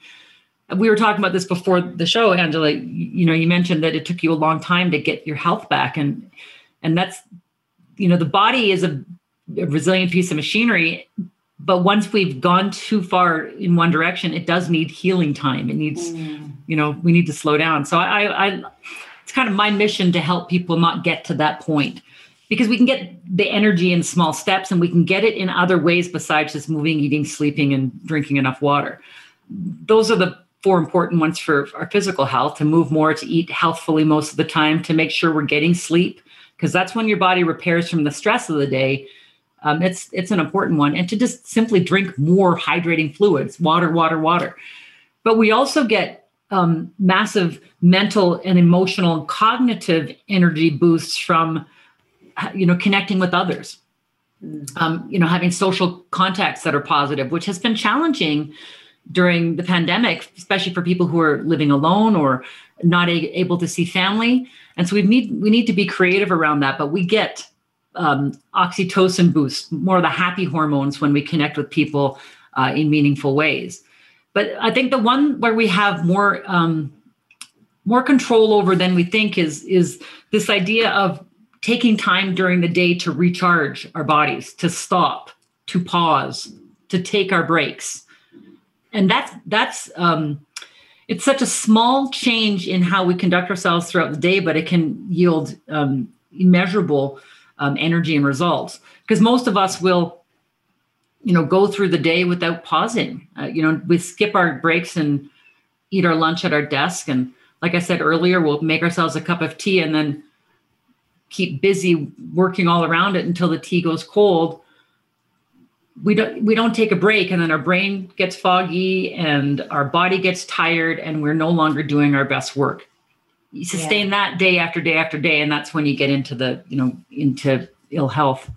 we were talking about this before the show angela. You know you mentioned that it took you a long time to get your health back and and that's you know the body is a, a resilient piece of machinery but once we've gone too far in one direction it does need healing time. It needs mm. you know we need to slow down. So I, I it's kind of my mission to help people not get to that point because we can get the energy in small steps and we can get it in other ways besides just moving, eating, sleeping, and drinking enough water. Those are the four important ones for our physical health to move more, to eat healthfully most of the time, to make sure we're getting sleep, because that's when your body repairs from the stress of the day. Um, it's it's an important one, and to just simply drink more hydrating fluids, water, water, water. But we also get um, massive mental and emotional and cognitive energy boosts from you know connecting with others. Mm. um, you know having social contacts that are positive which has been challenging during the pandemic especially for people who are living alone or not a- able to see family. And so we need we need to be creative around that but we get um, oxytocin boosts more of the happy hormones when we connect with people uh, in meaningful ways. But i think the one where we have more um, more control over than we think is is this idea of taking time during the day to recharge our bodies, to stop, to pause, to take our breaks. And that's that's um, it's such a small change in how we conduct ourselves throughout the day, but it can yield um, immeasurable um, energy and results. Because most of us will, you know, go through the day without pausing. Uh, you know, we skip our breaks and eat our lunch at our desk, and like I said earlier, we'll make ourselves a cup of tea and then keep busy working all around it until the tea goes cold. We don't we don't take a break and then our brain gets foggy and our body gets tired and we're no longer doing our best work. You sustain yeah. that day after day after day and that's when you get into the you know into ill health.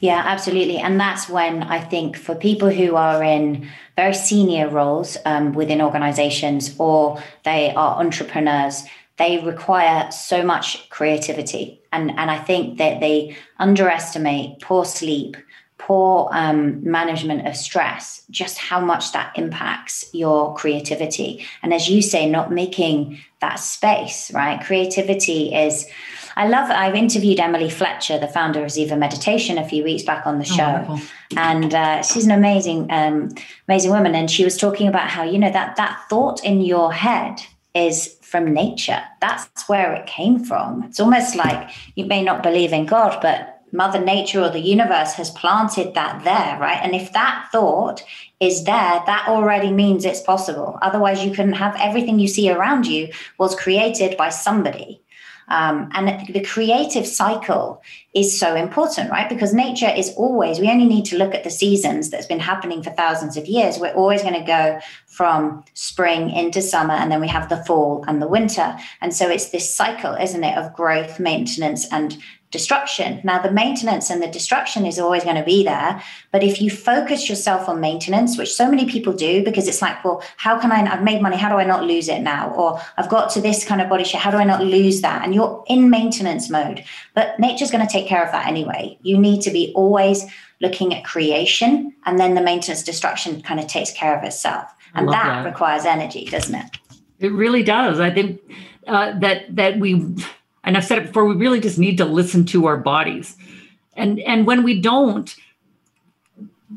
Yeah absolutely. And that's when i think for people who are in very senior roles um, within organizations or they are entrepreneurs they require so much creativity. And, and I think that they underestimate poor sleep, poor um, management of stress, just how much that impacts your creativity. And as you say, not making that space, right? Creativity is. I love I've interviewed Emily Fletcher, the founder of Ziva Meditation, a few weeks back on the oh, show, oh, and uh, she's an amazing, um, amazing woman. And she was talking about how you know that that thought in your head is from nature. That's where it came from. It's almost like you may not believe in God, but Mother Nature or the universe has planted that there, right? And if that thought is there, that already means it's possible. Otherwise, you couldn't have everything you see around you was created by somebody. Um, and the creative cycle is so important, right? Because nature is always, we only need to look at the seasons that's been happening for thousands of years. We're always going to go from spring into summer, and then we have the fall and the winter. And so it's this cycle, isn't it, of growth, maintenance, and destruction. Now, the maintenance and the destruction is always going to be there. But if you focus yourself on maintenance, which so many people do, because it's like, well, how can I? I've made money. How do I not lose it now? Or I've got to this kind of body shape. How do I not lose that? And you're in maintenance mode. But nature's going to take care of that anyway. You need to be always looking at creation, and then the maintenance destruction kind of takes care of itself. And that, that requires energy, doesn't it? It really does. I think uh, that that we and I've said it before, we really just need to listen to our bodies. And and when we don't,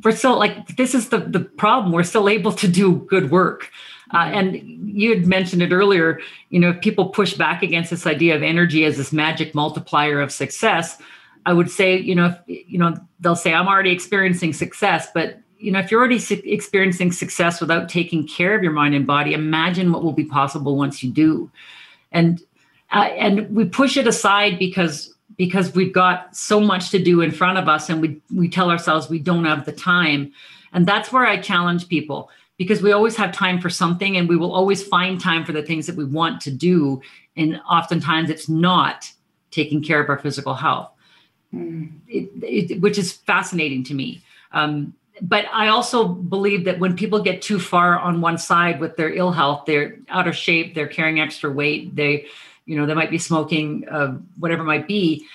we're still like this is the the problem. We're still able to do good work. Uh, and you had mentioned it earlier. You know, if people push back against this idea of energy as this magic multiplier of success, I would say, you know, if, you know, they'll say I'm already experiencing success, but you know, if you're already experiencing success without taking care of your mind and body, imagine what will be possible once you do. And uh, and we push it aside because because we've got so much to do in front of us and we we tell ourselves we don't have the time. And that's where i challenge people because we always have time for something and we will always find time for the things that we want to do. And oftentimes it's not taking care of our physical health. Mm. it, it, which is fascinating to me. Um, but i also believe that when people get too far on one side with their ill health they're out of shape they're carrying extra weight they you know they might be smoking uh, whatever might be.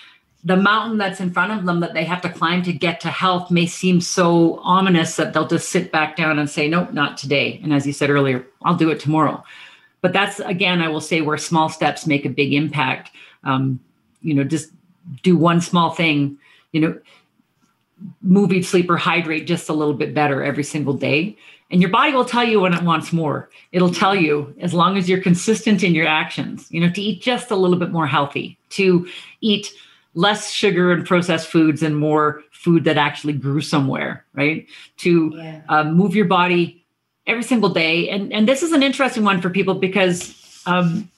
The mountain that's in front of them that they have to climb to get to health may seem so ominous that they'll just sit back down and say nope not today. And as you said earlier i'll do it tomorrow. But that's again i will say where small steps make a big impact. Um, you know just do one small thing. You know move eat sleep or hydrate just a little bit better every single day. And your body will tell you when it wants more. It'll tell you as long as you're consistent in your actions. You know to eat just a little bit more healthy to eat less sugar and processed foods and more food that actually grew somewhere right? To yeah. um, move your body every single day. And and this is an interesting one for people because um,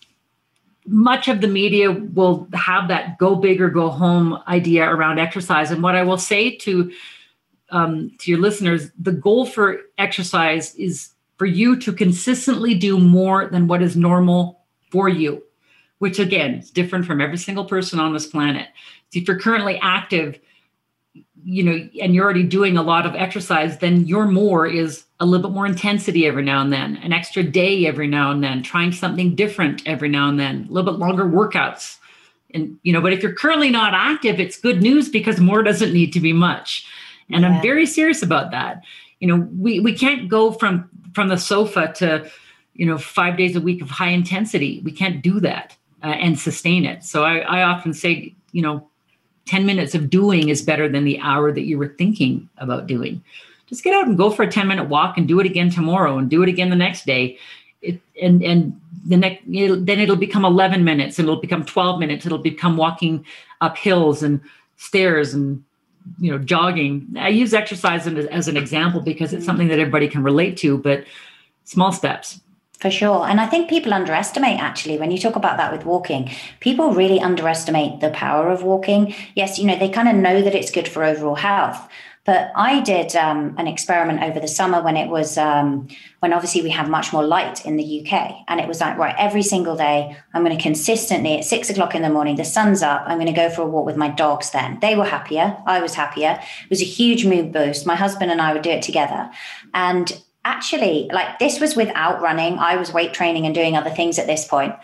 much of the media will have that go big or go home idea around exercise. And what I will say to um, to your listeners, the goal for exercise is for you to consistently do more than what is normal for you, which again is different from every single person on this planet. If you're currently active, you know, and you're already doing a lot of exercise, then your more is a little bit more intensity every now and then, an extra day every now and then, trying something different every now and then, a little bit longer workouts. And, you know, but if you're currently not active, it's good news because more doesn't need to be much. And yeah. I'm very serious about that. You know, we, we can't go from from the sofa to, you know, five days a week of high intensity. We can't do that uh, and sustain it. So I, I often say, you know, 10 minutes of doing is better than the hour that you were thinking about doing. Just get out and go for a 10 minute walk and do it again tomorrow and do it again the next day. It, and and the next then it'll become 11 minutes and it'll become 12 minutes it'll become walking up hills and stairs and you know jogging i use exercise as an example because it's something that everybody can relate to but small steps for sure. And I think people underestimate actually when you talk about that with walking, people really underestimate the power of walking. Yes, you know, they kind of know that it's good for overall health. But I did um, an experiment over the summer when it was, um, when obviously we have much more light in the UK. And it was like, right, every single day, I'm going to consistently at six o'clock in the morning, the sun's up, I'm going to go for a walk with my dogs then. They were happier. I was happier. It was a huge mood boost. My husband and I would do it together. And actually, like this was without running. I was weight training and doing other things at this point.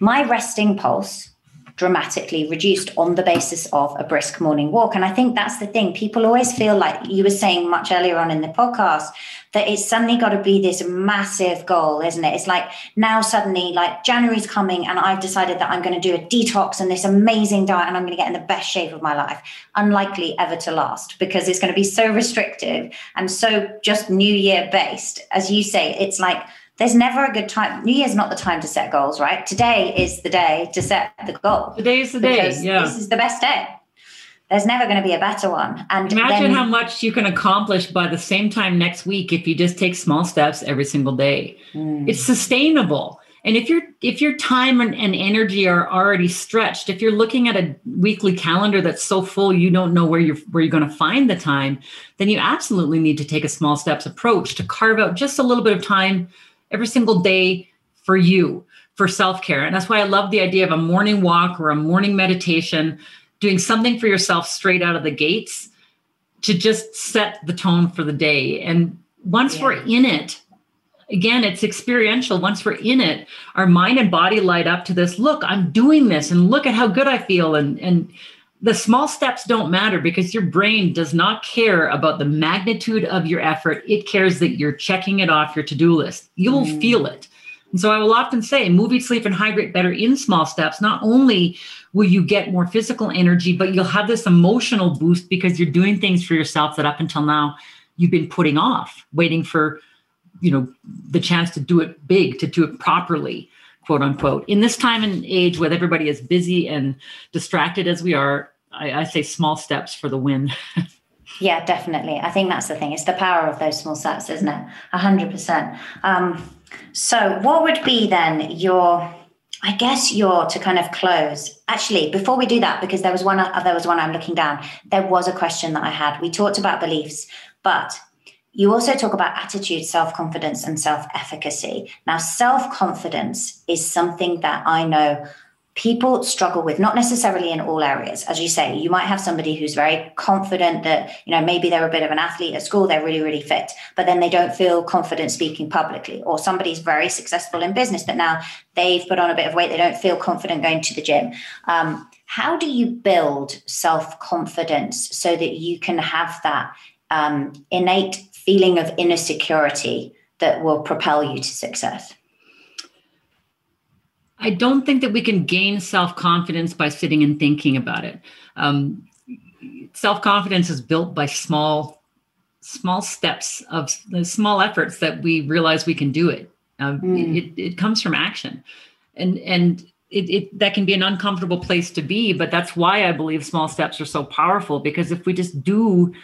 My resting pulse dramatically reduced on the basis of a brisk morning walk. And I think that's the thing. People always feel like you were saying much earlier on in the podcast that it's suddenly got to be this massive goal, isn't it? It's like now suddenly, like January's coming, and I've decided that I'm going to do a detox and this amazing diet, and I'm going to get in the best shape of my life. Unlikely ever to last because it's going to be so restrictive and so just New Year based. As you say, it's like, there's never a good time. New Year's not the time to set goals, right? Today is the day to set the goal. Today is the day. Yeah. This is the best day. There's never going to be a better one. And imagine then, how much you can accomplish by the same time next week if you just take small steps every single day. Mm. It's sustainable. And if your if your time and, and energy are already stretched, if you're looking at a weekly calendar that's so full you don't know where you're where you're going to find the time, then you absolutely need to take a small steps approach to carve out just a little bit of time every single day for you for self-care. And that's why i love the idea of a morning walk or a morning meditation doing something for yourself straight out of the gates to just set the tone for the day. And once yeah. we're in it again it's experiential. Once we're in it our mind and body light up to this look i'm doing this and look at how good i feel and and the small steps don't matter because your brain does not care about the magnitude of your effort. It cares that you're checking it off your to do list. You'll mm. feel it. And so I will often say, move, eat, sleep, and hydrate better in small steps. Not only will you get more physical energy, but you'll have this emotional boost because you're doing things for yourself that up until now you've been putting off, waiting for, you know, the chance to do it big, to do it properly quote unquote. In this time and age with everybody as busy and distracted as we are, I, I say small steps for the win. yeah, definitely. I think that's the thing. It's the power of those small steps, isn't it? A hundred percent. Um, so what would be then your I guess your to kind of close. Actually, before we do that, because there was one, uh, there was one I'm looking down. There was a question that I had. We talked about beliefs, but you also talk about attitude, self confidence, and self efficacy. Now, self confidence is something that I know people struggle with, not necessarily in all areas. As you say, you might have somebody who's very confident that, you know, maybe they're a bit of an athlete at school, they're really, really fit, but then they don't feel confident speaking publicly. Or somebody's very successful in business, but now they've put on a bit of weight, they don't feel confident going to the gym. Um, how do you build self confidence so that you can have that um, innate feeling of inner security that will propel you to success? I don't think that we can gain self confidence by sitting and thinking about it. Um, self confidence is built by small, small steps of the small efforts that we realize we can do it. Um, mm. it, it comes from action, and and it, it that can be an uncomfortable place to be. But that's why I believe small steps are so powerful because if we just do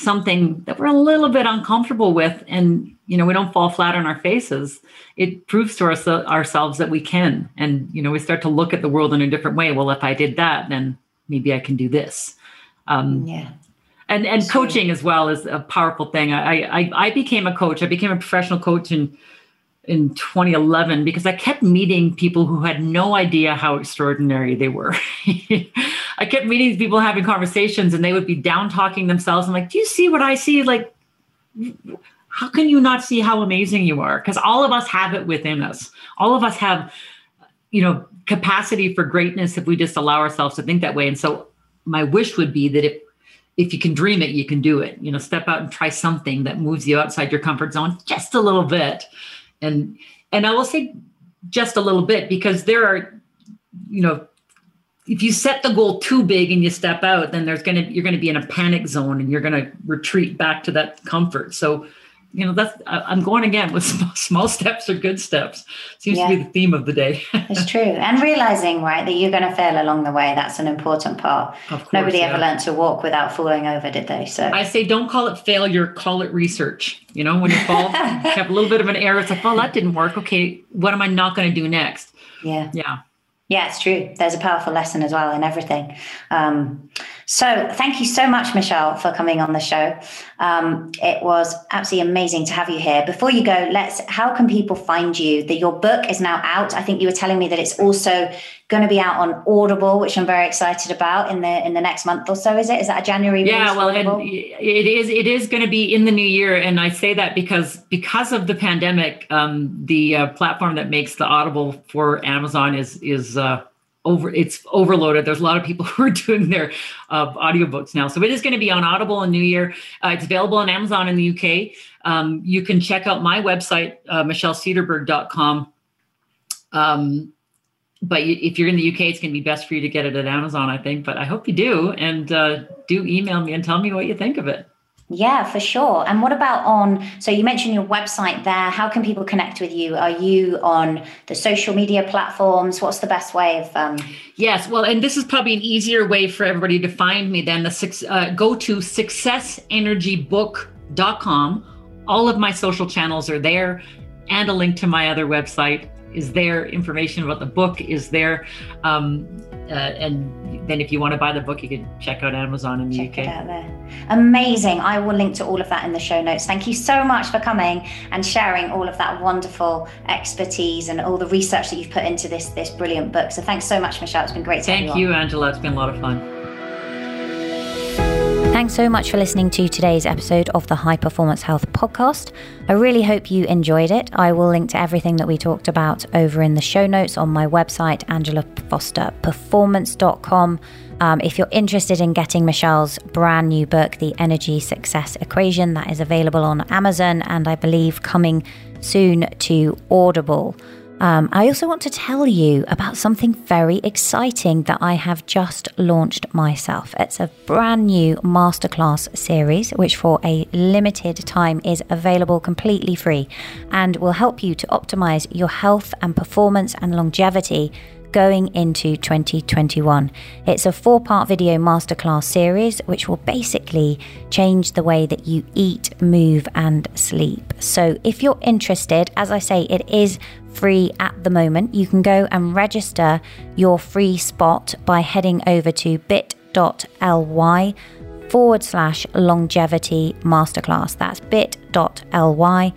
something that we're a little bit uncomfortable with and you know we don't fall flat on our faces it proves to our, ourselves that we can. And you know we start to look at the world in a different way. Well if i did that then maybe i can do this. Um, yeah. and and coaching as well is a powerful thing. I, I i became a coach. I became a professional coach in in 2011 because I kept meeting people who had no idea how extraordinary they were. I kept meeting people having conversations and they would be down talking themselves. I'm like, do you see what I see? Like, how can you not see how amazing you are? Because all of us have it within us. All of us have, you know, capacity for greatness if we just allow ourselves to think that way. And so my wish would be that if if you can dream it, you can do it. You know, step out and try something that moves you outside your comfort zone just a little bit and and i will say just a little bit because there are you know if you set the goal too big and you step out then there's going to you're going to be in a panic zone and you're going to retreat back to that comfort. So you know that's i'm going again with small, small steps or good steps. Seems yeah. to be the theme of the day. It's true. And realizing right that you're going to fail along the way. That's an important part. Of course, nobody yeah. ever learned to walk without falling over did they? So i say don't call it failure call it research. You know when you fall you have a little bit of an error. It's like well that didn't work. Okay what am i not going to do next? Yeah. Yeah. Yeah, it's true. There's a powerful lesson as well in everything. Um, so, thank you so much, Michelle, for coming on the show. Um, it was absolutely amazing to have you here. Before you go, let's. How can people find you? That your book is now out. I think you were telling me that it's also going to be out on Audible, which I'm very excited about in the in the next month or so. Is it? Is that a January? Yeah, well, and it is. It is going to be in the new year, and I say that because because of the pandemic, um, the uh, platform that makes the Audible for Amazon is is uh, over it's overloaded. There's a lot of people who are doing their uh, audiobooks now. So it is going to be on audible in new year. Uh, it's available on amazon in the uk um, you can check out my website uh, michellecederberg.com um, but if you're in the uk it's going to be best for you to get it at amazon i think but i hope you do. And uh, do email me and tell me what you think of it yeah, for sure. And what about on? So you mentioned your website there. How can people connect with you? Are you on the social media platforms? What's the best way of? Um... Yes, well, and this is probably an easier way for everybody to find me. Then the uh, go to successenergybook.com. All of my social channels are there, and a link to my other website is there. Information about the book is there. Um, uh, and then if you want to buy the book, you can check out Amazon in the check UK. It out there. Amazing. I will link to all of that in the show notes. Thank you so much for coming and sharing all of that wonderful expertise and all the research that you've put into this this brilliant book. So thanks so much, Michelle. It's been great to Thank you, Angela. It's been a lot of fun. Thanks so much for listening to today's episode of the High Performance Health podcast. I really hope you enjoyed it. I will link to everything that we talked about over in the show notes on my website, angelafosterperformance.com. Um, if you're interested in getting Michelle's brand new book, The Energy Success Equation, that is available on Amazon and I believe coming soon to Audible. Um, I also want to tell you about something very exciting that I have just launched myself. It's a brand new masterclass series, which for a limited time is available completely free and will help you to optimize your health and performance and longevity going into 2021. It's a four part video masterclass series which will basically change the way that you eat, move, and sleep. So, if you're interested, as I say, it is free at the moment. You can go and register your free spot by heading over to bit.ly forward slash longevity masterclass. That's bit.ly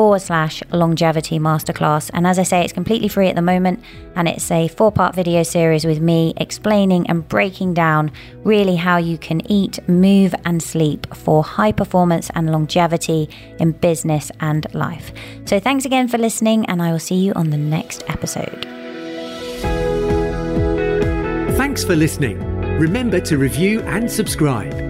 forward slash longevity masterclass. And as I say, it's completely free at the moment. And it's a four part video series with me explaining and breaking down really how you can eat, move, and sleep for high performance and longevity in business and life. So thanks again for listening, and I will see you on the next episode. Thanks for listening. Remember to review and subscribe.